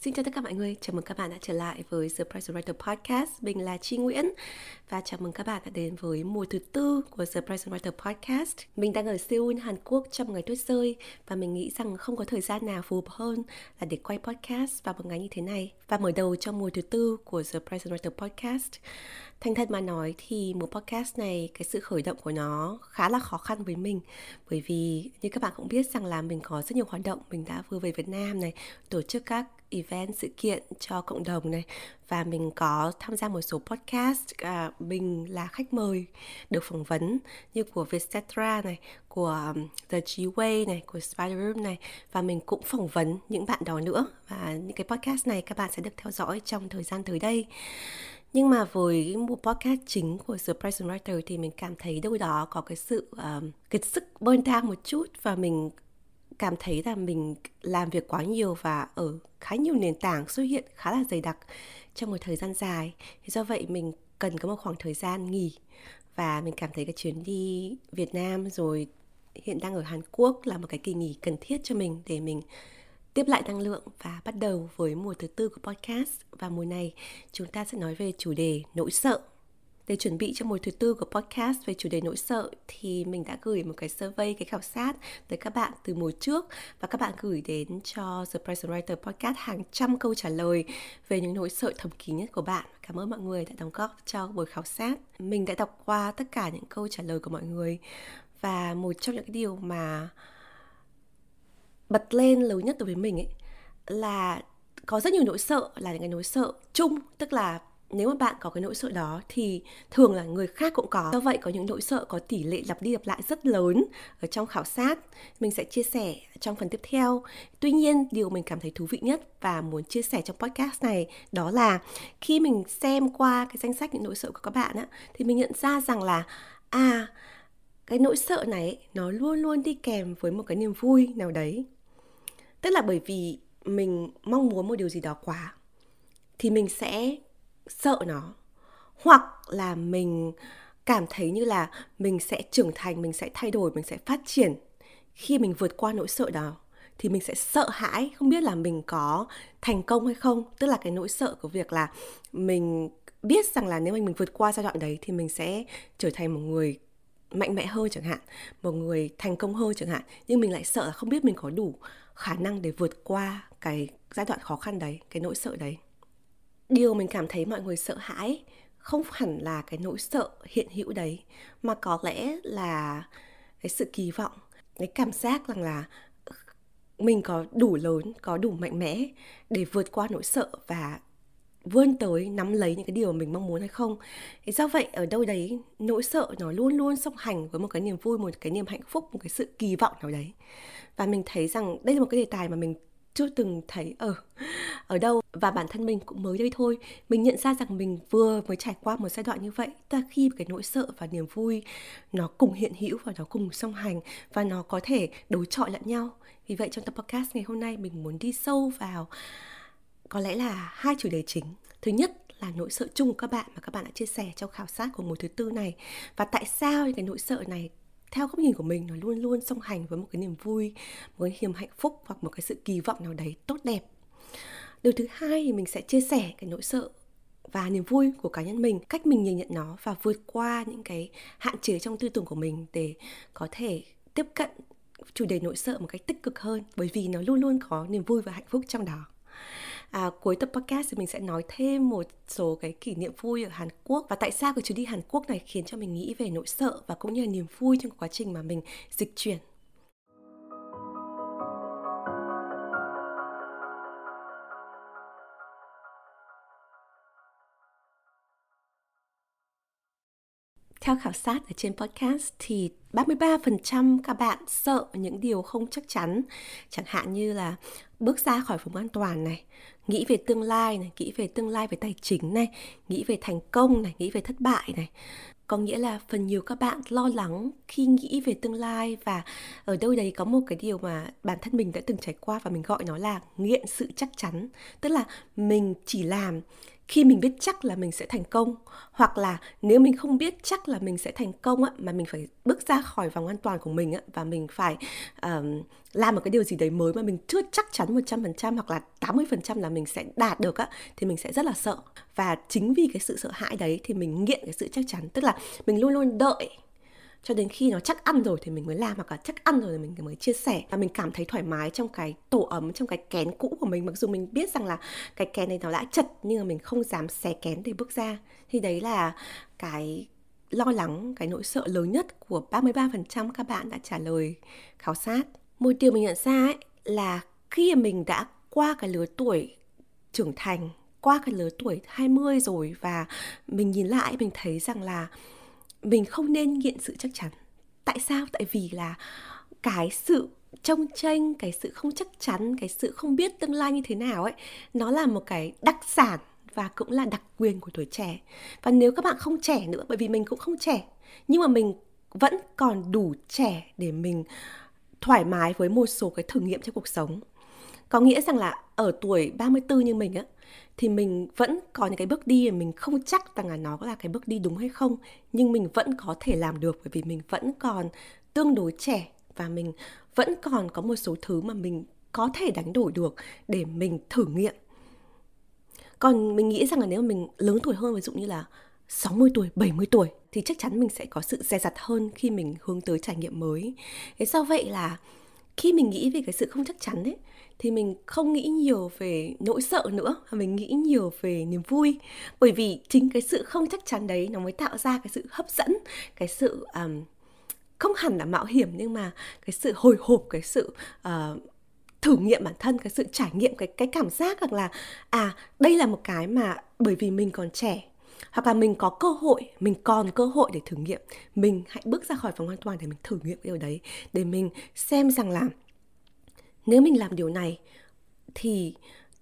Xin chào tất cả mọi người, chào mừng các bạn đã trở lại với The Price Writer Podcast. Mình là Chi Nguyễn và chào mừng các bạn đã đến với mùa thứ tư của The Price Writer Podcast. Mình đang ở Seoul, Hàn Quốc trong ngày tuyết rơi và mình nghĩ rằng không có thời gian nào phù hợp hơn là để quay podcast vào một ngày như thế này. Và mở đầu cho mùa thứ tư của The Price Writer Podcast. Thành thật mà nói thì một podcast này cái sự khởi động của nó khá là khó khăn với mình. Bởi vì như các bạn cũng biết rằng là mình có rất nhiều hoạt động. Mình đã vừa về Việt Nam này tổ chức các event sự kiện cho cộng đồng này. Và mình có tham gia một số podcast à, mình là khách mời được phỏng vấn như của Vietcetera này của um, The G Way này của Spider Room này. Và mình cũng phỏng vấn những bạn đó nữa. Và những cái podcast này các bạn sẽ được theo dõi trong thời gian tới đây nhưng mà với một podcast chính của The Present Writer thì mình cảm thấy đâu đó có cái sự um, cái sức burn down một chút và mình cảm thấy là mình làm việc quá nhiều và ở khá nhiều nền tảng xuất hiện khá là dày đặc trong một thời gian dài. Thì do vậy mình cần có một khoảng thời gian nghỉ và mình cảm thấy cái chuyến đi Việt Nam rồi hiện đang ở Hàn Quốc là một cái kỳ nghỉ cần thiết cho mình để mình tiếp lại năng lượng và bắt đầu với mùa thứ tư của podcast và mùa này chúng ta sẽ nói về chủ đề nỗi sợ để chuẩn bị cho mùa thứ tư của podcast về chủ đề nỗi sợ thì mình đã gửi một cái survey, cái khảo sát tới các bạn từ mùa trước và các bạn gửi đến cho The Present Writer Podcast hàng trăm câu trả lời về những nỗi sợ thầm kín nhất của bạn. Cảm ơn mọi người đã đóng góp cho buổi khảo sát. Mình đã đọc qua tất cả những câu trả lời của mọi người và một trong những cái điều mà bật lên lớn nhất đối với mình ấy, là có rất nhiều nỗi sợ, là những cái nỗi sợ chung. Tức là nếu mà bạn có cái nỗi sợ đó thì thường là người khác cũng có. Do vậy có những nỗi sợ có tỷ lệ lặp đi lặp lại rất lớn ở trong khảo sát. Mình sẽ chia sẻ trong phần tiếp theo. Tuy nhiên, điều mình cảm thấy thú vị nhất và muốn chia sẻ trong podcast này đó là khi mình xem qua cái danh sách những nỗi sợ của các bạn á, thì mình nhận ra rằng là à cái nỗi sợ này nó luôn luôn đi kèm với một cái niềm vui nào đấy tức là bởi vì mình mong muốn một điều gì đó quá, thì mình sẽ sợ nó. Hoặc là mình cảm thấy như là mình sẽ trưởng thành, mình sẽ thay đổi, mình sẽ phát triển. Khi mình vượt qua nỗi sợ đó, thì mình sẽ sợ hãi. Không biết là mình có thành công hay không. Tức là cái nỗi sợ của việc là mình biết rằng là nếu mà mình vượt qua giai đoạn đấy, thì mình sẽ trở thành một người mạnh mẽ hơn chẳng hạn, một người thành công hơn chẳng hạn. Nhưng mình lại sợ là không biết mình có đủ khả năng để vượt qua cái giai đoạn khó khăn đấy, cái nỗi sợ đấy. Điều mình cảm thấy mọi người sợ hãi không hẳn là cái nỗi sợ hiện hữu đấy, mà có lẽ là cái sự kỳ vọng, cái cảm giác rằng là mình có đủ lớn, có đủ mạnh mẽ để vượt qua nỗi sợ và vươn tới nắm lấy những cái điều mình mong muốn hay không. Thì do vậy, ở đâu đấy, nỗi sợ nó luôn luôn song hành với một cái niềm vui, một cái niềm hạnh phúc, một cái sự kỳ vọng nào đấy. Và mình thấy rằng đây là một cái đề tài mà mình chưa từng thấy ở ở đâu. Và bản thân mình cũng mới đây thôi, mình nhận ra rằng mình vừa mới trải qua một giai đoạn như vậy ta khi cái nỗi sợ và niềm vui nó cùng hiện hữu và nó cùng song hành và nó có thể đối chọi lẫn nhau. Vì vậy trong tập podcast ngày hôm nay, mình muốn đi sâu vào có lẽ là hai chủ đề chính. Thứ nhất là nỗi sợ chung của các bạn mà các bạn đã chia sẻ trong khảo sát của mùa thứ tư này. Và tại sao cái nỗi sợ này, theo góc nhìn của mình, nó luôn luôn song hành với một cái niềm vui, một cái niềm hạnh phúc hoặc một cái sự kỳ vọng nào đấy tốt đẹp? Điều thứ hai thì mình sẽ chia sẻ cái nỗi sợ và niềm vui của cá nhân mình, cách mình nhìn nhận nó và vượt qua những cái hạn chế trong tư tưởng của mình để có thể tiếp cận chủ đề nỗi sợ một cách tích cực hơn. Bởi vì nó luôn luôn có niềm vui và hạnh phúc trong đó à, cuối tập podcast thì mình sẽ nói thêm một số cái kỷ niệm vui ở Hàn Quốc. Và tại sao cái chuyến đi Hàn Quốc này khiến cho mình nghĩ về nỗi sợ và cũng như là niềm vui trong quá trình mà mình dịch chuyển? Theo khảo sát ở trên podcast thì 33% các bạn sợ những điều không chắc chắn, chẳng hạn như là bước ra khỏi vùng an toàn này, nghĩ về tương lai này, nghĩ về tương lai về tài chính này, nghĩ về thành công này, nghĩ về thất bại này. Có nghĩa là phần nhiều các bạn lo lắng khi nghĩ về tương lai và ở đâu đấy có một cái điều mà bản thân mình đã từng trải qua và mình gọi nó là nghiện sự chắc chắn. Tức là mình chỉ làm khi mình biết chắc là mình sẽ thành công hoặc là nếu mình không biết chắc là mình sẽ thành công á mà mình phải bước ra khỏi vòng an toàn của mình á, và mình phải um, làm một cái điều gì đấy mới mà mình chưa chắc chắn 100% hoặc là 80% là mình sẽ đạt được á thì mình sẽ rất là sợ. Và chính vì cái sự sợ hãi đấy thì mình nghiện cái sự chắc chắn. Tức là mình luôn luôn đợi cho đến khi nó chắc ăn rồi thì mình mới làm hoặc là chắc ăn rồi thì mình mới chia sẻ. Và mình cảm thấy thoải mái trong cái tổ ấm, trong cái kén cũ của mình. Mặc dù mình biết rằng là cái kén này nó đã chật nhưng mà mình không dám xé kén để bước ra. Thì đấy là cái lo lắng, cái nỗi sợ lớn nhất của 33% các bạn đã trả lời khảo sát. Một điều mình nhận ra ấy là khi mình đã qua cái lứa tuổi trưởng thành, qua cái lứa tuổi 20 rồi và mình nhìn lại, mình thấy rằng là mình không nên nghiện sự chắc chắn. Tại sao? Tại vì là cái sự trông tranh, cái sự không chắc chắn, cái sự không biết tương lai như thế nào ấy, nó là một cái đặc sản và cũng là đặc quyền của tuổi trẻ. Và nếu các bạn không trẻ nữa, bởi vì mình cũng không trẻ, nhưng mà mình vẫn còn đủ trẻ để mình thoải mái với một số cái thử nghiệm trong cuộc sống. Có nghĩa rằng là ở tuổi 34 như mình á thì mình vẫn có những cái bước đi mà mình không chắc rằng là nó là cái bước đi đúng hay không nhưng mình vẫn có thể làm được bởi vì mình vẫn còn tương đối trẻ và mình vẫn còn có một số thứ mà mình có thể đánh đổi được để mình thử nghiệm còn mình nghĩ rằng là nếu mà mình lớn tuổi hơn ví dụ như là 60 tuổi, 70 tuổi thì chắc chắn mình sẽ có sự dè dặt hơn khi mình hướng tới trải nghiệm mới. Thế do vậy là khi mình nghĩ về cái sự không chắc chắn ấy thì mình không nghĩ nhiều về nỗi sợ nữa mà mình nghĩ nhiều về niềm vui. Bởi vì chính cái sự không chắc chắn đấy nó mới tạo ra cái sự hấp dẫn cái sự um, không hẳn là mạo hiểm nhưng mà cái sự hồi hộp cái sự uh, thử nghiệm bản thân cái sự trải nghiệm cái cái cảm giác rằng là à đây là một cái mà bởi vì mình còn trẻ hoặc là mình có cơ hội mình còn cơ hội để thử nghiệm mình hãy bước ra khỏi vòng an toàn để mình thử nghiệm cái điều đấy để mình xem rằng là nếu mình làm điều này, thì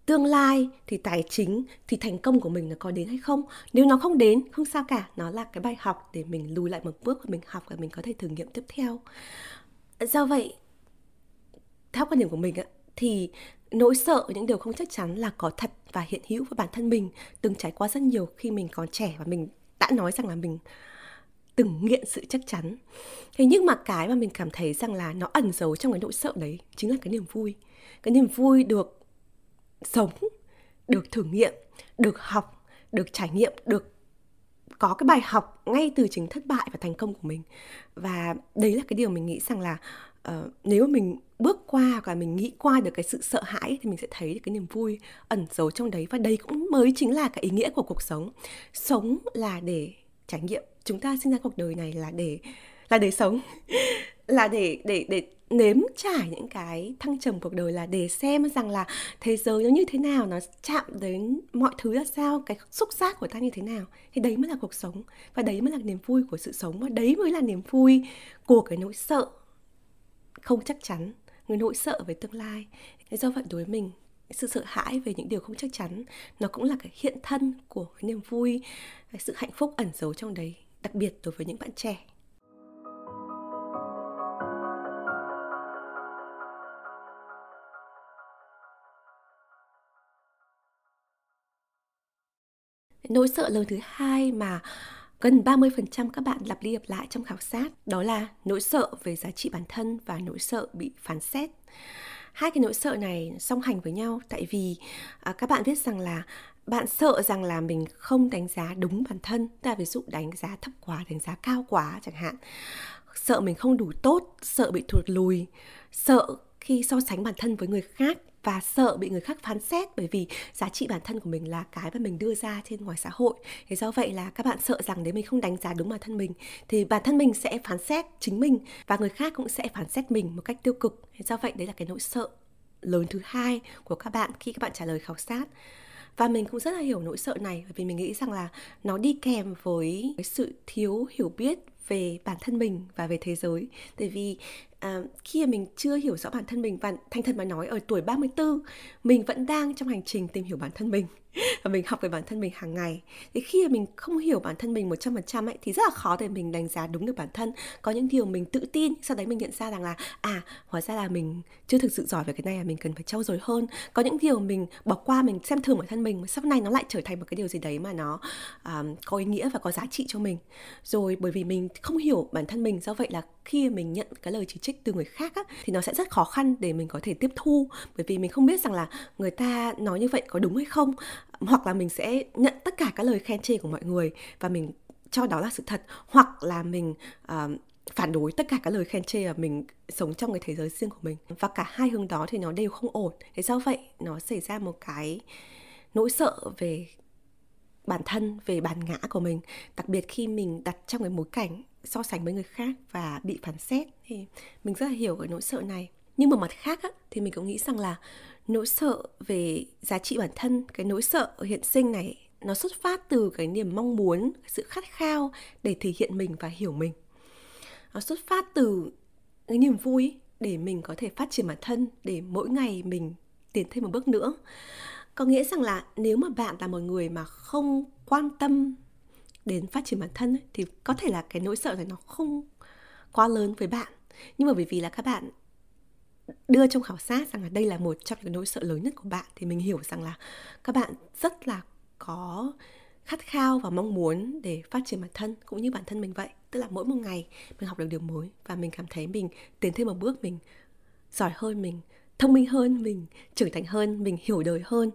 tương lai, thì tài chính, thì thành công của mình nó có đến hay không? Nếu nó không đến, không sao cả. Nó là cái bài học để mình lùi lại một bước và mình học và mình có thể thử nghiệm tiếp theo. Do vậy, theo quan điểm của mình thì nỗi sợ những điều không chắc chắn là có thật và hiện hữu với bản thân mình, từng trải qua rất nhiều khi mình còn trẻ và mình đã nói rằng là mình từng nghiện sự chắc chắn. Thế nhưng mà cái mà mình cảm thấy rằng là nó ẩn giấu trong cái nỗi sợ đấy chính là cái niềm vui. Cái niềm vui được sống được thử nghiệm được học được trải nghiệm được có cái bài học ngay từ chính thất bại và thành công của mình. Và đấy là cái điều mình nghĩ rằng là uh, nếu mà mình bước qua hoặc là mình nghĩ qua được cái sự sợ hãi thì mình sẽ thấy cái niềm vui ẩn giấu trong đấy. Và đấy cũng mới chính là cái ý nghĩa của cuộc sống. Sống là để trải nghiệm chúng ta sinh ra cuộc đời này là để là để sống, là để để để nếm trải những cái thăng trầm cuộc đời, là để xem rằng là thế giới nó như thế nào, nó chạm đến mọi thứ ra sao, cái xúc giác của ta như thế nào. Thì đấy mới là cuộc sống, và đấy mới là niềm vui của sự sống, và đấy mới là niềm vui của cái nỗi sợ không chắc chắn người nỗi sợ về tương lai. Thế do vậy đối với mình, sự sợ hãi về những điều không chắc chắn, nó cũng là cái hiện thân của cái niềm vui, cái sự hạnh phúc ẩn giấu trong đấy đặc biệt đối với những bạn trẻ. Nỗi sợ lớn thứ hai mà gần 30% các bạn lặp đi lặp lại trong khảo sát đó là nỗi sợ về giá trị bản thân và nỗi sợ bị phán xét. Hai cái nỗi sợ này song hành với nhau tại vì à, các bạn biết rằng là bạn sợ rằng là mình không đánh giá đúng bản thân. Ta ví dụ đánh giá thấp quá, đánh giá cao quá chẳng hạn. Sợ mình không đủ tốt, sợ bị thụt lùi, sợ khi so sánh bản thân với người khác và sợ bị người khác phán xét bởi vì giá trị bản thân của mình là cái mà mình đưa ra trên ngoài xã hội. Thế do vậy là các bạn sợ rằng nếu mình không đánh giá đúng bản thân mình thì bản thân mình sẽ phán xét chính mình và người khác cũng sẽ phán xét mình một cách tiêu cực. Thế do vậy đấy là cái nỗi sợ lớn thứ hai của các bạn khi các bạn trả lời khảo sát và mình cũng rất là hiểu nỗi sợ này, bởi vì mình nghĩ rằng là nó đi kèm với cái sự thiếu hiểu biết về bản thân mình và về thế giới. Tại vì à, khi mà mình chưa hiểu rõ bản thân mình và thành thật mà nói ở tuổi 34 mình vẫn đang trong hành trình tìm hiểu bản thân mình và mình học về bản thân mình hàng ngày. Thì khi mà mình không hiểu bản thân mình một trăm phần trăm ấy thì rất là khó để mình đánh giá đúng được bản thân. Có những điều mình tự tin sau đấy mình nhận ra rằng là à hóa ra là mình chưa thực sự giỏi về cái này là mình cần phải trau dồi hơn. Có những điều mình bỏ qua mình xem thường bản thân mình sau này nó lại trở thành một cái điều gì đấy mà nó um, có ý nghĩa và có giá trị cho mình. Rồi bởi vì mình không hiểu bản thân mình do vậy là khi mình nhận cái lời chỉ trích từ người khác á, thì nó sẽ rất khó khăn để mình có thể tiếp thu. Bởi vì mình không biết rằng là người ta nói như vậy có đúng hay không. Hoặc là mình sẽ nhận tất cả các lời khen chê của mọi người và mình cho đó là sự thật. Hoặc là mình uh, phản đối tất cả các lời khen chê và mình sống trong cái thế giới riêng của mình. Và cả hai hướng đó thì nó đều không ổn. Thế do vậy nó xảy ra một cái nỗi sợ về bản thân về bản ngã của mình. Đặc biệt khi mình đặt trong cái mối cảnh so sánh với người khác và bị phán xét thì mình rất là hiểu cái nỗi sợ này. Nhưng mà mặt khác á, thì mình cũng nghĩ rằng là nỗi sợ về giá trị bản thân cái nỗi sợ hiện sinh này nó xuất phát từ cái niềm mong muốn sự khát khao để thể hiện mình và hiểu mình. Nó xuất phát từ cái niềm vui để mình có thể phát triển bản thân để mỗi ngày mình tiến thêm một bước nữa. Có nghĩa rằng là nếu mà bạn là một người mà không quan tâm đến phát triển bản thân ấy, thì có thể là cái nỗi sợ này nó không quá lớn với bạn. Nhưng mà bởi vì là các bạn đưa trong khảo sát rằng là đây là một trong những nỗi sợ lớn nhất của bạn thì mình hiểu rằng là các bạn rất là có khát khao và mong muốn để phát triển bản thân cũng như bản thân mình vậy. Tức là mỗi một ngày mình học được điều mới và mình cảm thấy mình tiến thêm một bước mình giỏi hơn mình thông minh hơn mình trưởng thành hơn mình hiểu đời hơn.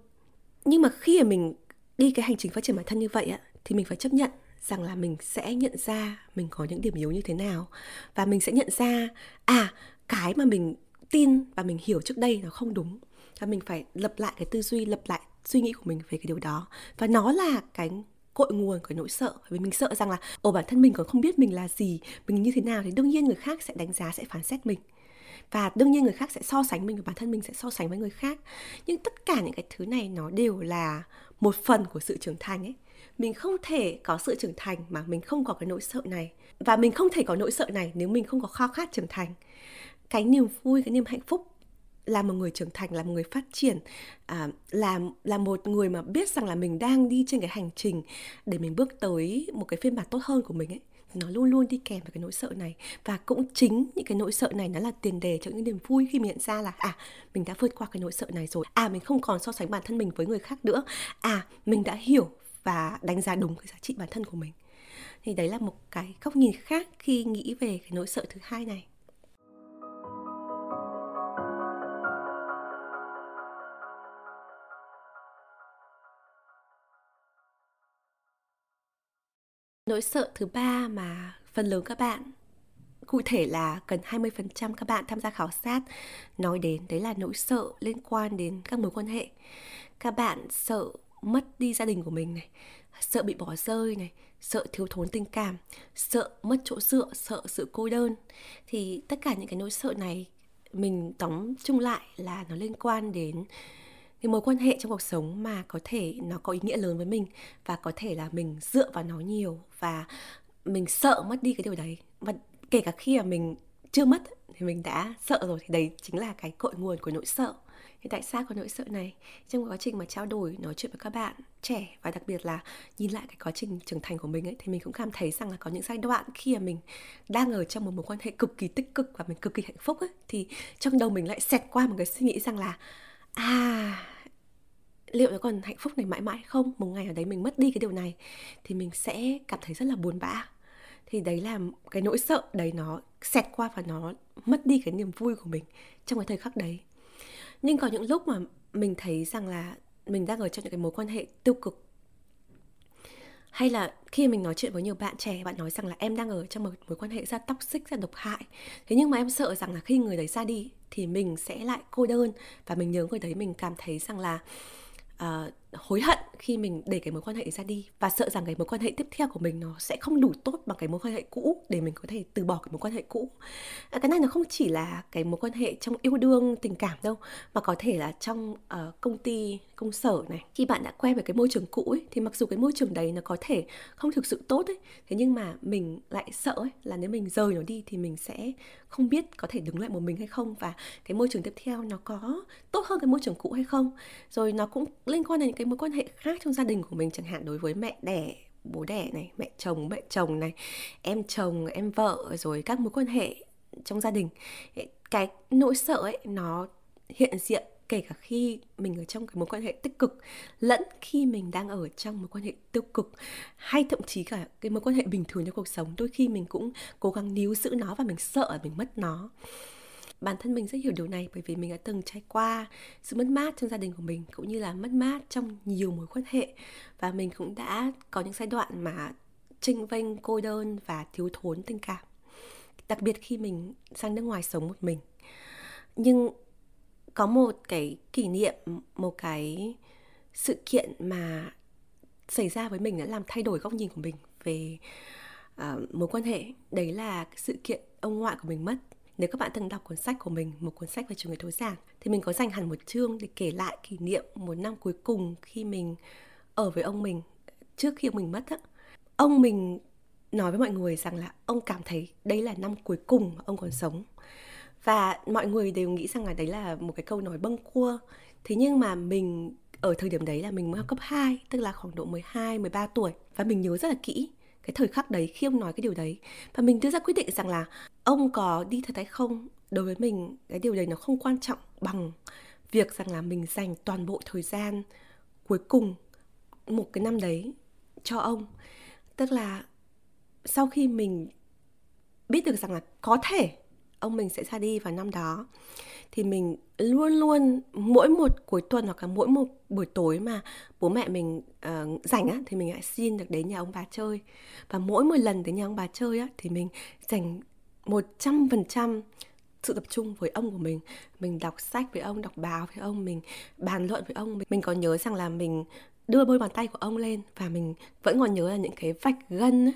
Nhưng mà khi mà mình đi cái hành trình phát triển bản thân như vậy á thì mình phải chấp nhận rằng là mình sẽ nhận ra mình có những điểm yếu như thế nào. Và mình sẽ nhận ra à cái mà mình tin và mình hiểu trước đây nó không đúng. Và mình phải lập lại cái tư duy, lập lại suy nghĩ của mình về cái điều đó. Và nó là cái cội nguồn của nỗi sợ. Vì mình sợ rằng là, ồ, bản thân mình còn không biết mình là gì, mình như thế nào. Thì đương nhiên người khác sẽ đánh giá, sẽ phán xét mình. Và đương nhiên người khác sẽ so sánh mình và bản thân mình sẽ so sánh với người khác. Nhưng tất cả những cái thứ này nó đều là một phần của sự trưởng thành ấy mình không thể có sự trưởng thành mà mình không có cái nỗi sợ này. Và mình không thể có nỗi sợ này nếu mình không có khao khát trưởng thành. Cái niềm vui cái niềm hạnh phúc là một người trưởng thành là một người phát triển à, là là một người mà biết rằng là mình đang đi trên cái hành trình để mình bước tới một cái phiên bản tốt hơn của mình ấy. Nó luôn luôn đi kèm với cái nỗi sợ này. Và cũng chính những cái nỗi sợ này nó là tiền đề cho những niềm vui khi mình nhận ra là à mình đã vượt qua cái nỗi sợ này rồi. À mình không còn so sánh bản thân mình với người khác nữa. À mình đã hiểu và đánh giá đúng cái giá trị bản thân của mình thì đấy là một cái góc nhìn khác khi nghĩ về cái nỗi sợ thứ hai này Nỗi sợ thứ ba mà phần lớn các bạn, cụ thể là gần 20% các bạn tham gia khảo sát nói đến, đấy là nỗi sợ liên quan đến các mối quan hệ. Các bạn sợ mất đi gia đình của mình này, sợ bị bỏ rơi này, sợ thiếu thốn tình cảm, sợ mất chỗ dựa, sợ sự cô đơn. Thì tất cả những cái nỗi sợ này mình tóm chung lại là nó liên quan đến cái mối quan hệ trong cuộc sống mà có thể nó có ý nghĩa lớn với mình và có thể là mình dựa vào nó nhiều và mình sợ mất đi cái điều đấy. Và kể cả khi mà mình chưa mất thì mình đã sợ rồi. Thì đấy chính là cái cội nguồn của nỗi sợ thì tại sao có nỗi sợ này? Trong quá trình mà trao đổi, nói chuyện với các bạn trẻ và đặc biệt là nhìn lại cái quá trình trưởng thành của mình ấy, thì mình cũng cảm thấy rằng là có những giai đoạn khi mà mình đang ở trong một mối quan hệ cực kỳ tích cực và mình cực kỳ hạnh phúc ấy, thì trong đầu mình lại xẹt qua một cái suy nghĩ rằng là à liệu nó còn hạnh phúc này mãi mãi không? Một ngày ở đấy mình mất đi cái điều này thì mình sẽ cảm thấy rất là buồn bã. Thì đấy là cái nỗi sợ, đấy nó xẹt qua và nó mất đi cái niềm vui của mình trong cái thời khắc đấy nhưng có những lúc mà mình thấy rằng là mình đang ở trong những cái mối quan hệ tiêu cực. Hay là khi mình nói chuyện với nhiều bạn trẻ bạn nói rằng là em đang ở trong một mối quan hệ ra toxic ra độc hại. Thế nhưng mà em sợ rằng là khi người đấy ra đi thì mình sẽ lại cô đơn và mình nhớ người đấy mình cảm thấy rằng là uh, hối hận khi mình để cái mối quan hệ ra đi và sợ rằng cái mối quan hệ tiếp theo của mình nó sẽ không đủ tốt bằng cái mối quan hệ cũ để mình có thể từ bỏ cái mối quan hệ cũ. À, cái này nó không chỉ là cái mối quan hệ trong yêu đương tình cảm đâu mà có thể là trong uh, công ty công sở này. Khi bạn đã quen với cái môi trường cũ ấy, thì mặc dù cái môi trường đấy nó có thể không thực sự tốt ấy thế nhưng mà mình lại sợ ấy, là nếu mình rời nó đi thì mình sẽ không biết có thể đứng lại một mình hay không và cái môi trường tiếp theo nó có tốt hơn cái môi trường cũ hay không. Rồi nó cũng liên quan đến những cái mối quan hệ khác trong gia đình của mình chẳng hạn, đối với mẹ đẻ, bố đẻ này, mẹ chồng mẹ chồng này, em chồng, em vợ, rồi các mối quan hệ trong gia đình. Cái nỗi sợ ấy, nó hiện diện kể cả khi mình ở trong cái mối quan hệ tích cực, lẫn khi mình đang ở trong mối quan hệ tiêu cực, hay thậm chí cả cái mối quan hệ bình thường trong cuộc sống. Đôi khi mình cũng cố gắng níu giữ nó và mình sợ mình mất nó bản thân mình rất hiểu điều này bởi vì mình đã từng trải qua sự mất mát trong gia đình của mình cũng như là mất mát trong nhiều mối quan hệ. Và mình cũng đã có những giai đoạn mà tranh vênh cô đơn và thiếu thốn tình cảm. Đặc biệt khi mình sang nước ngoài sống một mình. Nhưng có một cái kỷ niệm một cái sự kiện mà xảy ra với mình đã làm thay đổi góc nhìn của mình về uh, mối quan hệ. Đấy là sự kiện ông ngoại của mình mất nếu các bạn từng đọc cuốn sách của mình một cuốn sách về chủ nghĩa tối giản thì mình có dành hẳn một chương để kể lại kỷ niệm một năm cuối cùng khi mình ở với ông mình trước khi ông mình mất á. Ông mình nói với mọi người rằng là ông cảm thấy đây là năm cuối cùng ông còn sống. Và mọi người đều nghĩ rằng là đấy là một cái câu nói bâng cua thế nhưng mà mình ở thời điểm đấy là mình mới học cấp 2 tức là khoảng độ 12, 13 tuổi. Và mình nhớ rất là kỹ cái thời khắc đấy khi ông nói cái điều đấy. Và mình đưa ra quyết định rằng là ông có đi thật hay không, đối với mình cái điều đấy nó không quan trọng bằng việc rằng là mình dành toàn bộ thời gian cuối cùng một cái năm đấy cho ông. Tức là sau khi mình biết được rằng là có thể ông mình sẽ ra đi vào năm đó, thì mình luôn luôn mỗi một cuối tuần hoặc là mỗi một buổi tối mà bố mẹ mình uh, rảnh á thì mình lại xin được đến nhà ông bà chơi. Và mỗi một lần đến nhà ông bà chơi á thì mình dành một trăm phần trăm sự tập trung với ông của mình. Mình đọc sách với ông đọc báo với ông mình bàn luận với ông. Mình còn nhớ rằng là mình đưa đôi bàn tay của ông lên và mình vẫn còn nhớ là những cái vạch gân á,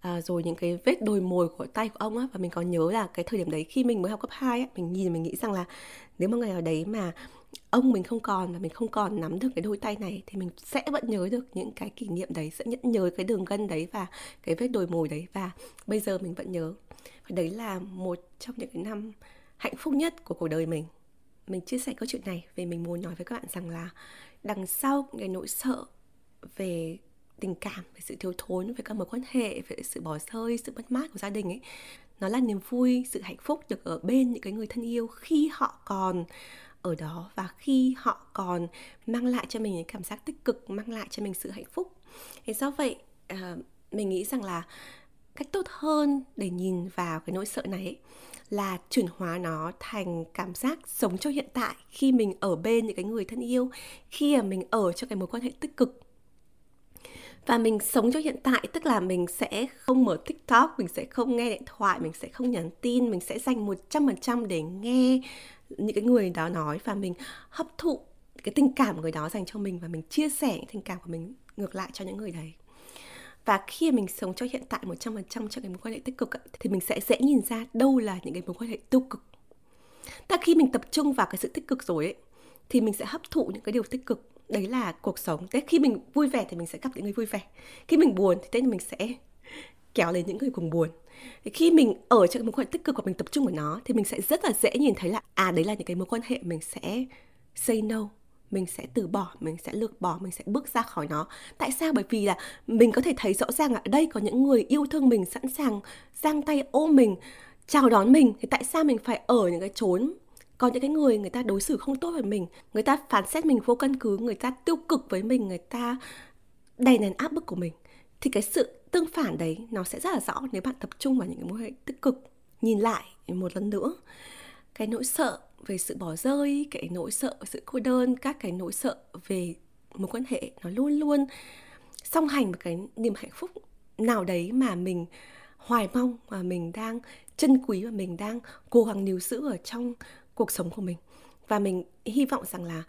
à, rồi những cái vết đồi mồi của tay của ông á. Và mình còn nhớ là cái thời điểm đấy khi mình mới học cấp 2 á mình nhìn mình nghĩ rằng là nếu một ngày nào đấy mà ông mình không còn và mình không còn nắm được cái đôi tay này thì mình sẽ vẫn nhớ được những cái kỷ niệm đấy, sẽ nhẫn nhớ cái đường gân đấy và cái vết đồi mồi đấy và bây giờ mình vẫn nhớ. Và đấy là một trong những cái năm hạnh phúc nhất của cuộc đời mình. Mình chia sẻ câu chuyện này vì mình muốn nói với các bạn rằng là đằng sau cái nỗi sợ về tình cảm, về sự thiếu thốn, về các mối quan hệ, về sự bỏ rơi, sự mất mát của gia đình ấy, nó là niềm vui, sự hạnh phúc được ở bên những cái người thân yêu khi họ còn ở đó và khi họ còn mang lại cho mình những cảm giác tích cực mang lại cho mình sự hạnh phúc. Thế do vậy ờ, mình nghĩ rằng là cách tốt hơn để nhìn vào cái nỗi sợ này ấy, là chuyển hóa nó thành cảm giác sống cho hiện tại khi mình ở bên những cái người thân yêu khi mà mình ở cho cái mối quan hệ tích cực. Và mình sống cho hiện tại tức là mình sẽ không mở tiktok mình sẽ không nghe điện thoại mình sẽ không nhắn tin mình sẽ dành một trăm phần trăm để nghe những cái người đó nói và mình hấp thụ cái tình cảm người đó dành cho mình và mình chia sẻ những tình cảm của mình ngược lại cho những người đấy. Và khi mình sống cho hiện tại 100% cho cái mối quan hệ tích cực thì mình sẽ dễ nhìn ra đâu là những cái mối quan hệ tiêu cực. Ta khi mình tập trung vào cái sự tích cực rồi ấy, thì mình sẽ hấp thụ những cái điều tích cực. Đấy là cuộc sống. Thế khi mình vui vẻ thì mình sẽ gặp những người vui vẻ. Khi mình buồn thì tên mình sẽ kéo đến những người cùng buồn thì khi mình ở trong mối quan hệ tích cực và mình tập trung vào nó, thì mình sẽ rất là dễ nhìn thấy là à đấy là những cái mối quan hệ mình sẽ say no, mình sẽ từ bỏ, mình sẽ lược bỏ, mình sẽ bước ra khỏi nó. Tại sao? Bởi vì là mình có thể thấy rõ ràng là ở đây có những người yêu thương mình, sẵn sàng giang tay ôm mình, chào đón mình. Thì tại sao mình phải ở những cái chốn, có những cái người người ta đối xử không tốt với mình, người ta phán xét mình vô căn cứ, người ta tiêu cực với mình, người ta đè nén áp bức của mình? Thì cái sự tương phản đấy, nó sẽ rất là rõ nếu bạn tập trung vào những cái mối hệ tích cực. Nhìn lại một lần nữa, cái nỗi sợ về sự bỏ rơi, cái nỗi sợ sự cô đơn, các cái nỗi sợ về mối quan hệ nó luôn luôn song hành với cái niềm hạnh phúc nào đấy mà mình hoài mong, mà mình đang trân quý và mình đang cố gắng níu giữ ở trong cuộc sống của mình. Và mình hy vọng rằng là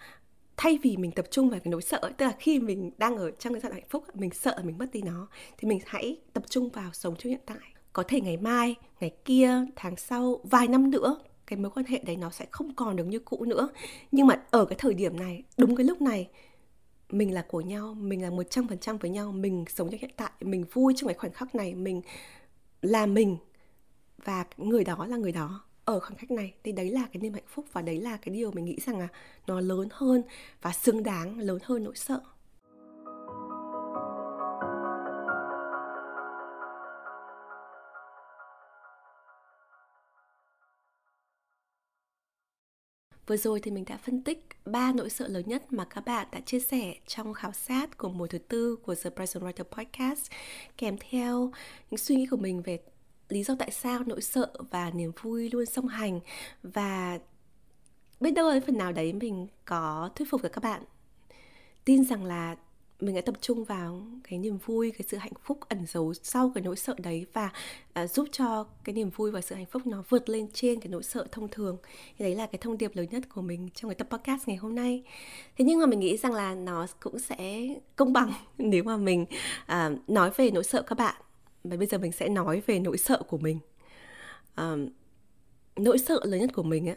thay vì mình tập trung vào cái nỗi sợ ấy, tức là khi mình đang ở trong cái giai đoạn hạnh phúc mình sợ mình mất đi nó thì mình hãy tập trung vào sống trong hiện tại. Có thể ngày mai ngày kia tháng sau vài năm nữa cái mối quan hệ đấy nó sẽ không còn được như cũ nữa. Nhưng mà ở cái thời điểm này đúng cái lúc này mình là của nhau mình là một trăm phần trăm với nhau mình sống trong hiện tại mình vui trong cái khoảnh khắc này mình là mình và người đó là người đó ở khoảng cách này thì đấy là cái niềm hạnh phúc và đấy là cái điều mình nghĩ rằng là nó lớn hơn và xứng đáng, lớn hơn nỗi sợ. Vừa rồi thì mình đã phân tích ba nỗi sợ lớn nhất mà các bạn đã chia sẻ trong khảo sát của mùa thứ tư của The Present Writer Podcast. Kèm theo, những suy nghĩ của mình về lý do tại sao nỗi sợ và niềm vui luôn song hành. Và biết đâu ấy phần nào đấy mình có thuyết phục được các bạn. Tin rằng là mình đã tập trung vào cái niềm vui cái sự hạnh phúc ẩn giấu sau cái nỗi sợ đấy và uh, giúp cho cái niềm vui và sự hạnh phúc nó vượt lên trên cái nỗi sợ thông thường. Thì đấy là cái thông điệp lớn nhất của mình trong cái tập podcast ngày hôm nay. Thế nhưng mà mình nghĩ rằng là nó cũng sẽ công bằng nếu mà mình uh, nói về nỗi sợ các bạn và bây giờ mình sẽ nói về nỗi sợ của mình. À, nỗi sợ lớn nhất của mình á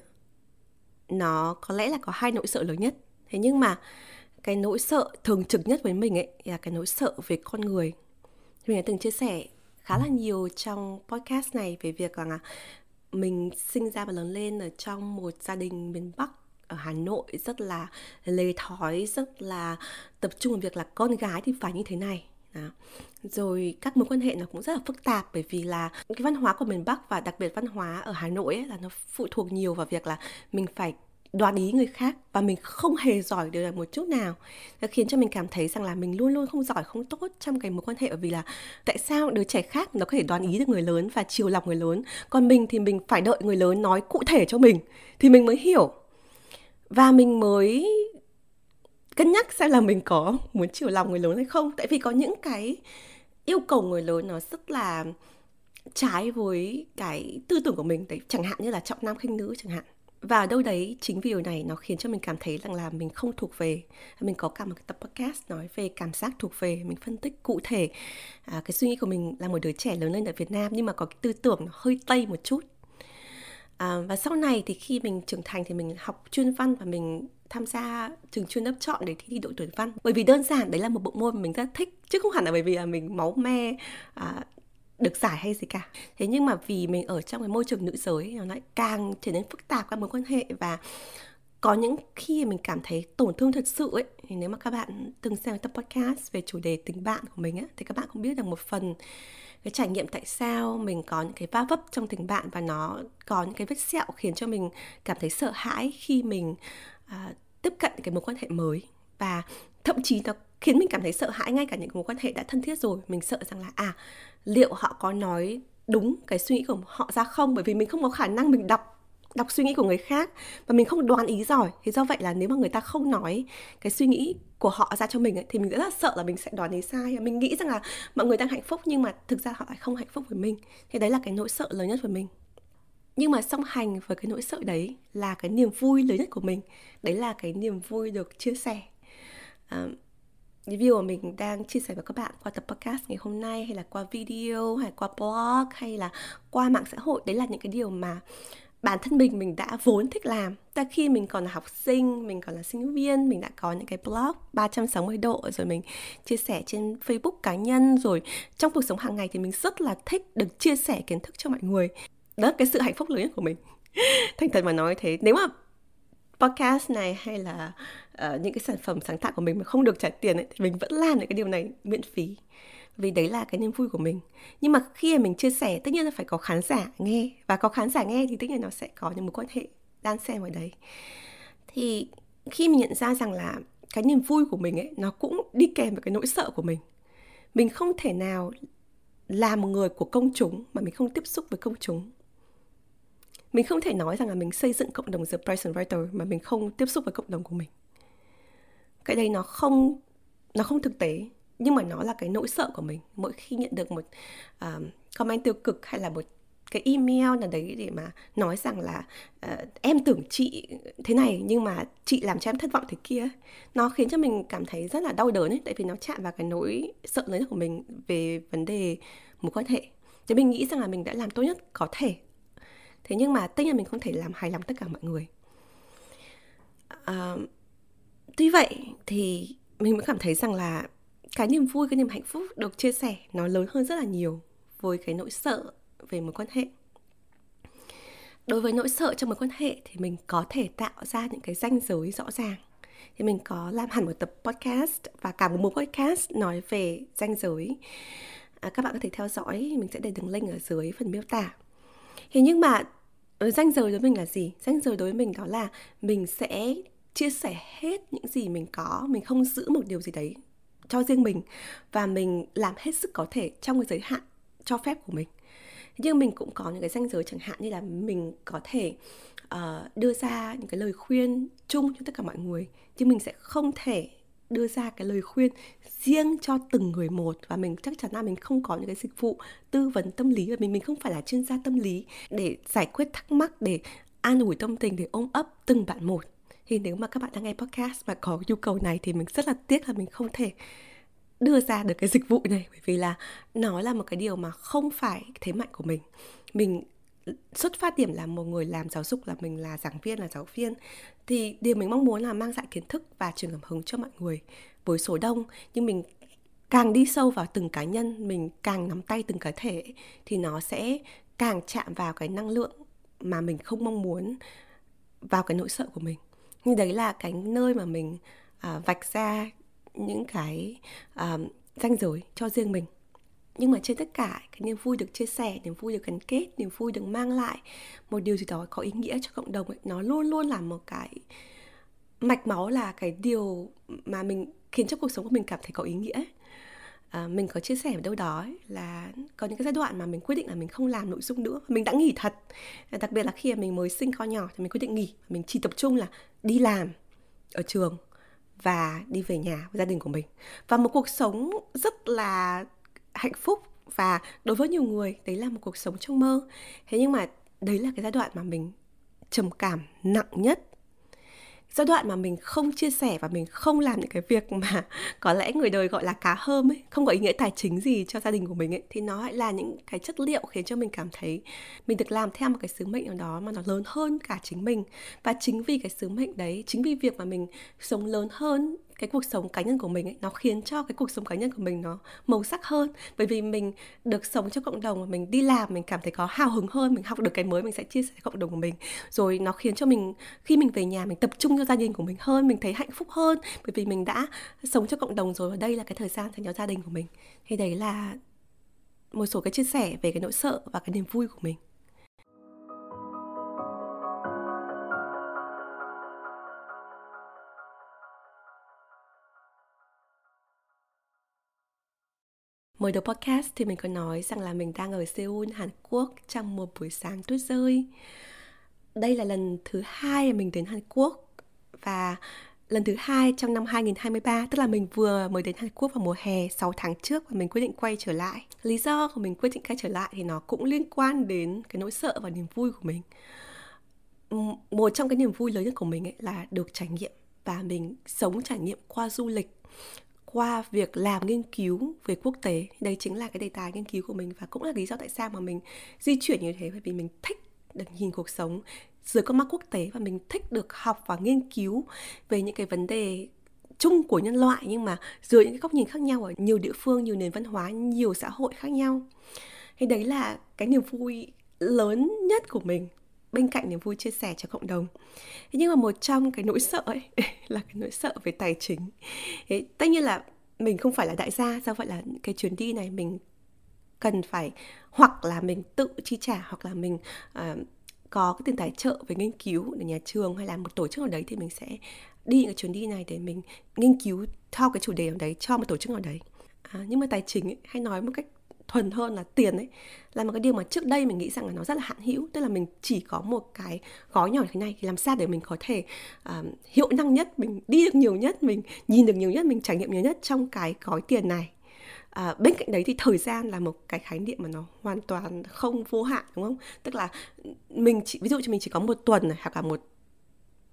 nó có lẽ là có hai nỗi sợ lớn nhất. Thế nhưng mà cái nỗi sợ thường trực nhất với mình ấy là cái nỗi sợ về con người. Mình đã từng chia sẻ khá là nhiều trong podcast này về việc là mình sinh ra và lớn lên ở trong một gia đình miền Bắc ở Hà Nội rất là lề thói rất là tập trung vào việc là con gái thì phải như thế này đó. rồi các mối quan hệ nó cũng rất là phức tạp bởi vì là cái văn hóa của miền Bắc và đặc biệt văn hóa ở Hà Nội ấy, là nó phụ thuộc nhiều vào việc là mình phải đoán ý người khác và mình không hề giỏi điều này một chút nào nó khiến cho mình cảm thấy rằng là mình luôn luôn không giỏi không tốt trong cái mối quan hệ bởi vì là tại sao đứa trẻ khác nó có thể đoán ý được người lớn và chiều lòng người lớn còn mình thì mình phải đợi người lớn nói cụ thể cho mình thì mình mới hiểu và mình mới cân nhắc xem là mình có muốn chiều lòng người lớn hay không. Tại vì có những cái yêu cầu người lớn nó rất là trái với cái tư tưởng của mình. Đấy chẳng hạn như là trọng nam khinh nữ chẳng hạn. Và đâu đấy chính vì điều này nó khiến cho mình cảm thấy rằng là mình không thuộc về mình có cả một cái tập podcast nói về cảm giác thuộc về mình phân tích cụ thể à, cái suy nghĩ của mình là một đứa trẻ lớn lên ở Việt Nam nhưng mà có cái tư tưởng nó hơi tây một chút. À, và sau này thì khi mình trưởng thành thì mình học chuyên văn và mình tham gia trường chuyên lớp chọn để thi thi đội tuyển văn. Bởi vì đơn giản đấy là một bộ môn mà mình rất thích chứ không hẳn là bởi vì là mình máu me à, được giải hay gì cả. Thế nhưng mà vì mình ở trong cái môi trường nữ giới nó lại càng trở nên phức tạp các mối quan hệ và có những khi mình cảm thấy tổn thương thật sự ấy thì nếu mà các bạn từng xem tập podcast về chủ đề tình bạn của mình á thì các bạn cũng biết được một phần cái trải nghiệm tại sao mình có những cái va vấp trong tình bạn và nó có những cái vết sẹo khiến cho mình cảm thấy sợ hãi khi mình à, tiếp cận cái mối quan hệ mới. Và thậm chí nó khiến mình cảm thấy sợ hãi ngay cả những mối quan hệ đã thân thiết rồi. Mình sợ rằng là à liệu họ có nói đúng cái suy nghĩ của họ ra không? Bởi vì mình không có khả năng mình đọc đọc suy nghĩ của người khác. Và mình không đoán ý giỏi. Thì do vậy là nếu mà người ta không nói cái suy nghĩ của họ ra cho mình ấy, thì mình rất là sợ là mình sẽ đoán ý sai. Mình nghĩ rằng là mọi người đang hạnh phúc nhưng mà thực ra họ lại không hạnh phúc với mình. Thì đấy là cái nỗi sợ lớn nhất của mình nhưng mà song hành với cái nỗi sợ đấy là cái niềm vui lớn nhất của mình. Đấy là cái niềm vui được chia sẻ. À, review mà mình đang chia sẻ với các bạn qua tập podcast ngày hôm nay hay là qua video hay qua blog hay là qua mạng xã hội đấy là những cái điều mà bản thân mình mình đã vốn thích làm. Ta khi mình còn là học sinh mình còn là sinh viên mình đã có những cái blog 360 độ rồi mình chia sẻ trên Facebook cá nhân rồi trong cuộc sống hàng ngày thì mình rất là thích được chia sẻ kiến thức cho mọi người đó cái sự hạnh phúc lớn nhất của mình. Thành thật mà nói thế nếu mà podcast này hay là uh, những cái sản phẩm sáng tạo của mình mà không được trả tiền ấy, thì mình vẫn làm những cái điều này miễn phí. Vì đấy là cái niềm vui của mình. Nhưng mà khi mà mình chia sẻ tất nhiên là phải có khán giả nghe. Và có khán giả nghe thì tất nhiên nó sẽ có những mối quan hệ đan xen vào đấy. Thì khi mình nhận ra rằng là cái niềm vui của mình ấy nó cũng đi kèm với cái nỗi sợ của mình. Mình không thể nào là một người của công chúng mà mình không tiếp xúc với công chúng mình không thể nói rằng là mình xây dựng cộng đồng The Price Writer mà mình không tiếp xúc với cộng đồng của mình. Cái đây nó không nó không thực tế nhưng mà nó là cái nỗi sợ của mình. Mỗi khi nhận được một uh, comment tiêu cực hay là một cái email nào đấy để mà nói rằng là uh, em tưởng chị thế này nhưng mà chị làm cho em thất vọng thế kia nó khiến cho mình cảm thấy rất là đau đớn ấy tại vì nó chạm vào cái nỗi sợ lớn của mình về vấn đề mối quan hệ. Thì mình nghĩ rằng là mình đã làm tốt nhất có thể thế nhưng mà tất nhiên mình không thể làm hài lòng tất cả mọi người. À, tuy vậy thì mình mới cảm thấy rằng là cái niềm vui cái niềm hạnh phúc được chia sẻ nó lớn hơn rất là nhiều với cái nỗi sợ về mối quan hệ. Đối với nỗi sợ trong mối quan hệ thì mình có thể tạo ra những cái ranh giới rõ ràng. Thì mình có làm hẳn một tập podcast và cả một podcast nói về ranh giới. À, các bạn có thể theo dõi mình sẽ để đường link ở dưới phần miêu tả. Thế nhưng mà Ờ, ranh giới đối với mình là gì? Ranh giới đối với mình đó là mình sẽ chia sẻ hết những gì mình có mình không giữ một điều gì đấy cho riêng mình và mình làm hết sức có thể trong cái giới hạn cho phép của mình. Nhưng mình cũng có những cái ranh giới chẳng hạn như là mình có thể uh, đưa ra những cái lời khuyên chung cho tất cả mọi người nhưng mình sẽ không thể đưa ra cái lời khuyên riêng cho từng người một và mình chắc chắn là mình không có những cái dịch vụ tư vấn tâm lý và mình mình không phải là chuyên gia tâm lý để giải quyết thắc mắc, để an ủi tâm tình, để ôm ấp từng bạn một. Thì nếu mà các bạn đang nghe podcast và có nhu cầu này thì mình rất là tiếc là mình không thể đưa ra được cái dịch vụ này, bởi vì là nó là một cái điều mà không phải thế mạnh của mình. Mình xuất phát điểm là một người làm giáo dục là mình là giảng viên là giáo viên. Thì điều mình mong muốn là mang lại kiến thức và truyền cảm hứng cho mọi người với số đông. Nhưng mình càng đi sâu vào từng cá nhân mình càng nắm tay từng cá thể thì nó sẽ càng chạm vào cái năng lượng mà mình không mong muốn vào cái nỗi sợ của mình. Như đấy là cái nơi mà mình à, vạch ra những cái à, ranh giới cho riêng mình nhưng mà trên tất cả cái niềm vui được chia sẻ niềm vui được gắn kết niềm vui được mang lại một điều gì đó có ý nghĩa cho cộng đồng ấy nó luôn luôn là một cái mạch máu là cái điều mà mình khiến cho cuộc sống của mình cảm thấy có ý nghĩa À, mình có chia sẻ ở đâu đó ấy, là có những cái giai đoạn mà mình quyết định là mình không làm nội dung nữa mình đã nghỉ thật. Đặc biệt là khi mà mình mới sinh con nhỏ thì mình quyết định nghỉ mình chỉ tập trung là đi làm ở trường và đi về nhà với gia đình của mình. Và một cuộc sống rất là hạnh phúc và đối với nhiều người, đấy là một cuộc sống trong mơ. Thế nhưng mà đấy là cái giai đoạn mà mình trầm cảm nặng nhất. Giai đoạn mà mình không chia sẻ và mình không làm những cái việc mà có lẽ người đời gọi là cá hơm ấy, không có ý nghĩa tài chính gì cho gia đình của mình ấy, thì nó lại là những cái chất liệu khiến cho mình cảm thấy mình được làm theo một cái sứ mệnh nào đó mà nó lớn hơn cả chính mình. Và chính vì cái sứ mệnh đấy, chính vì việc mà mình sống lớn hơn cái cuộc sống cá nhân của mình ấy, nó khiến cho cái cuộc sống cá nhân của mình nó màu sắc hơn. Bởi vì mình được sống cho cộng đồng mình đi làm mình cảm thấy có hào hứng hơn mình học được cái mới mình sẽ chia sẻ cộng đồng của mình. Rồi nó khiến cho mình khi mình về nhà mình tập trung cho gia đình của mình hơn mình thấy hạnh phúc hơn. Bởi vì mình đã sống cho cộng đồng rồi và đây là cái thời gian dành cho gia đình của mình. Thì đấy là một số cái chia sẻ về cái nỗi sợ và cái niềm vui của mình. Mới đầu podcast thì mình có nói rằng là mình đang ở Seoul, Hàn Quốc trong một buổi sáng tuyết rơi. Đây là lần thứ hai mình đến Hàn Quốc và lần thứ hai trong năm 2023 tức là mình vừa mới đến Hàn Quốc vào mùa hè 6 tháng trước và mình quyết định quay trở lại. Lý do của mình quyết định quay trở lại thì nó cũng liên quan đến cái nỗi sợ và niềm vui của mình. Một trong cái niềm vui lớn nhất của mình ấy là được trải nghiệm và mình sống trải nghiệm qua du lịch qua việc làm nghiên cứu về quốc tế. Đây chính là cái đề tài nghiên cứu của mình và cũng là lý do tại sao mà mình di chuyển như thế, bởi vì mình thích được nhìn cuộc sống dưới con mắt quốc tế và mình thích được học và nghiên cứu về những cái vấn đề chung của nhân loại, nhưng mà dưới những cái góc nhìn khác nhau ở nhiều địa phương, nhiều nền văn hóa, nhiều xã hội khác nhau. Thì đấy là cái niềm vui lớn nhất của mình bên cạnh niềm vui chia sẻ cho cộng đồng. Thế nhưng mà một trong cái nỗi sợ ấy là cái nỗi sợ về tài chính. Thế, tất nhiên là mình không phải là đại gia do vậy là cái chuyến đi này mình cần phải hoặc là mình tự chi trả hoặc là mình uh, có cái tiền tài trợ về nghiên cứu để nhà trường hay là một tổ chức nào đấy thì mình sẽ đi những cái chuyến đi này để mình nghiên cứu theo cái chủ đề nào đấy cho một tổ chức nào đấy. À, nhưng mà tài chính ấy, hay nói một cách thuần hơn là tiền ấy là một cái điều mà trước đây mình nghĩ rằng là nó rất là hạn hữu tức là mình chỉ có một cái gói nhỏ thế này thì làm sao để mình có thể uh, hiệu năng nhất mình đi được nhiều nhất mình nhìn được nhiều nhất mình trải nghiệm nhiều nhất trong cái gói tiền này À, bên cạnh đấy thì thời gian là một cái khái niệm mà nó hoàn toàn không vô hạn đúng không? Tức là mình chỉ ví dụ cho mình chỉ có một tuần này hoặc là một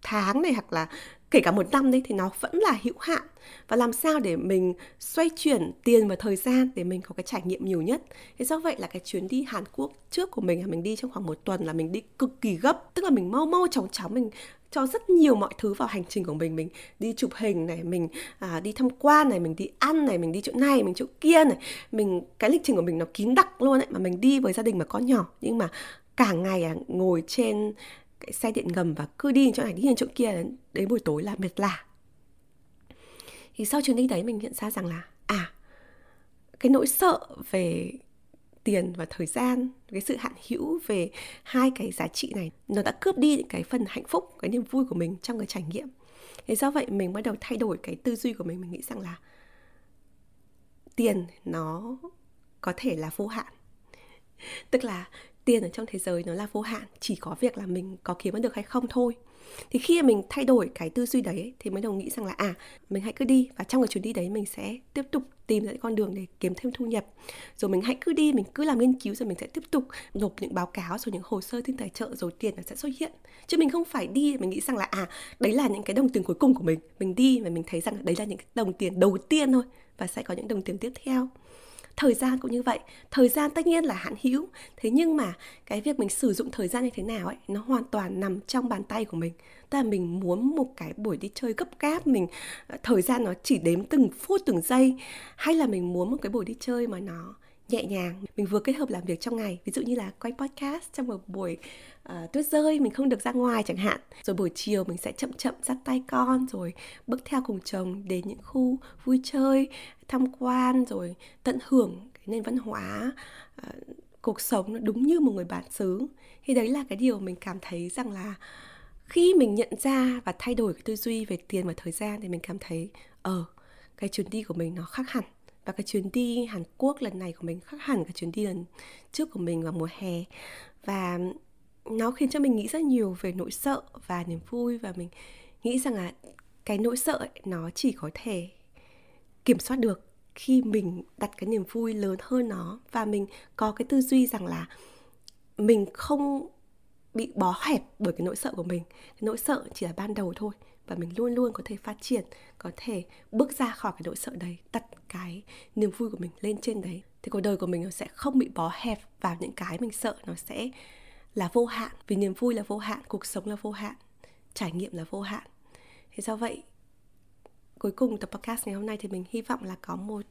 tháng này hoặc là kể cả một năm đi thì nó vẫn là hữu hạn. Và làm sao để mình xoay chuyển tiền và thời gian để mình có cái trải nghiệm nhiều nhất? Thế do vậy là cái chuyến đi Hàn Quốc trước của mình là mình đi trong khoảng một tuần là mình đi cực kỳ gấp. Tức là mình mau mau chóng chóng mình cho rất nhiều mọi thứ vào hành trình của mình. Mình đi chụp hình này mình à, đi tham quan này mình đi ăn này mình đi chỗ này mình chỗ kia này. Mình cái lịch trình của mình nó kín đặc luôn ấy. Mà mình đi với gia đình mà có nhỏ. Nhưng mà cả ngày à, ngồi trên cái xe điện ngầm và cứ đi chỗ này đi đến chỗ kia đến, đến buổi tối là mệt lạ thì sau chuyến đi đấy mình nhận ra rằng là à cái nỗi sợ về tiền và thời gian cái sự hạn hữu về hai cái giá trị này nó đã cướp đi cái phần hạnh phúc cái niềm vui của mình trong cái trải nghiệm. Thế do vậy mình bắt đầu thay đổi cái tư duy của mình mình nghĩ rằng là tiền nó có thể là vô hạn. Tức là tiền ở trong thế giới nó là vô hạn, chỉ có việc là mình có kiếm được hay không thôi. Thì khi mà mình thay đổi cái tư duy đấy thì mới đồng nghĩ rằng là à mình hãy cứ đi và trong cái chuyến đi đấy mình sẽ tiếp tục tìm ra con đường để kiếm thêm thu nhập. Rồi mình hãy cứ đi, mình cứ làm nghiên cứu rồi mình sẽ tiếp tục nộp những báo cáo rồi những hồ sơ xin tài trợ rồi tiền nó sẽ xuất hiện. Chứ mình không phải đi mình nghĩ rằng là à đấy là những cái đồng tiền cuối cùng của mình. Mình đi và mình thấy rằng đấy là những cái đồng tiền đầu tiên thôi và sẽ có những đồng tiền tiếp theo thời gian cũng như vậy. Thời gian tất nhiên là hạn hữu. Thế nhưng mà cái việc mình sử dụng thời gian như thế nào ấy, nó hoàn toàn nằm trong bàn tay của mình. Tức là mình muốn một cái buổi đi chơi gấp gáp, mình ờ, thời gian nó chỉ đếm từng phút, từng giây, hay là mình muốn một cái buổi đi chơi mà nó nhẹ nhàng. Mình vừa kết hợp làm việc trong ngày. Ví dụ như là quay podcast trong một buổi uh, tuyết rơi mình không được ra ngoài chẳng hạn. Rồi buổi chiều mình sẽ chậm chậm dắt tay con rồi bước theo cùng chồng đến những khu vui chơi tham quan rồi tận hưởng cái nền văn hóa uh, cuộc sống nó đúng như một người bản xứ. Thì đấy là cái điều mình cảm thấy rằng là khi mình nhận ra và thay đổi cái tư duy về tiền và thời gian thì mình cảm thấy ờ uh, cái chuyến đi của mình nó khác hẳn và cái chuyến đi Hàn Quốc lần này của mình khác hẳn cái chuyến đi lần trước của mình vào mùa hè. Và nó khiến cho mình nghĩ rất nhiều về nỗi sợ và niềm vui. Và mình nghĩ rằng là cái nỗi sợ ấy, nó chỉ có thể kiểm soát được khi mình đặt cái niềm vui lớn hơn nó. Và mình có cái tư duy rằng là mình không bị bó hẹp bởi cái nỗi sợ của mình. Cái nỗi sợ chỉ là ban đầu thôi và mình luôn luôn có thể phát triển, có thể bước ra khỏi cái nỗi sợ đấy, đặt cái niềm vui của mình lên trên đấy. Thì cuộc đời của mình nó sẽ không bị bó hẹp vào những cái mình sợ, nó sẽ là vô hạn. Vì niềm vui là vô hạn, cuộc sống là vô hạn, trải nghiệm là vô hạn. Thế do vậy, cuối cùng tập podcast ngày hôm nay thì mình hy vọng là có một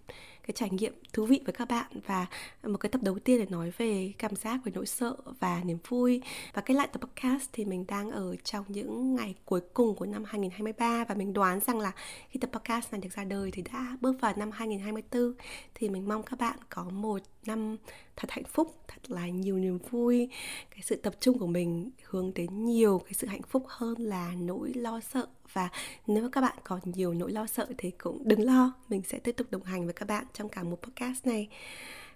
cái trải nghiệm thú vị với các bạn và một cái tập đầu tiên để nói về cảm giác về nỗi sợ và niềm vui. Và cái lại tập podcast thì mình đang ở trong những ngày cuối cùng của năm 2023 và mình đoán rằng là khi tập podcast này được ra đời thì đã bước vào năm 2024 thì mình mong các bạn có một năm thật hạnh phúc, thật là nhiều niềm vui. Cái sự tập trung của mình hướng đến nhiều cái sự hạnh phúc hơn là nỗi lo sợ. Và nếu mà các bạn còn nhiều nỗi lo sợ thì cũng đừng lo, mình sẽ tiếp tục đồng hành với các bạn trong cả một podcast này.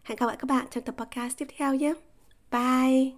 Hẹn gặp lại các bạn trong tập podcast tiếp theo nhé. Bye.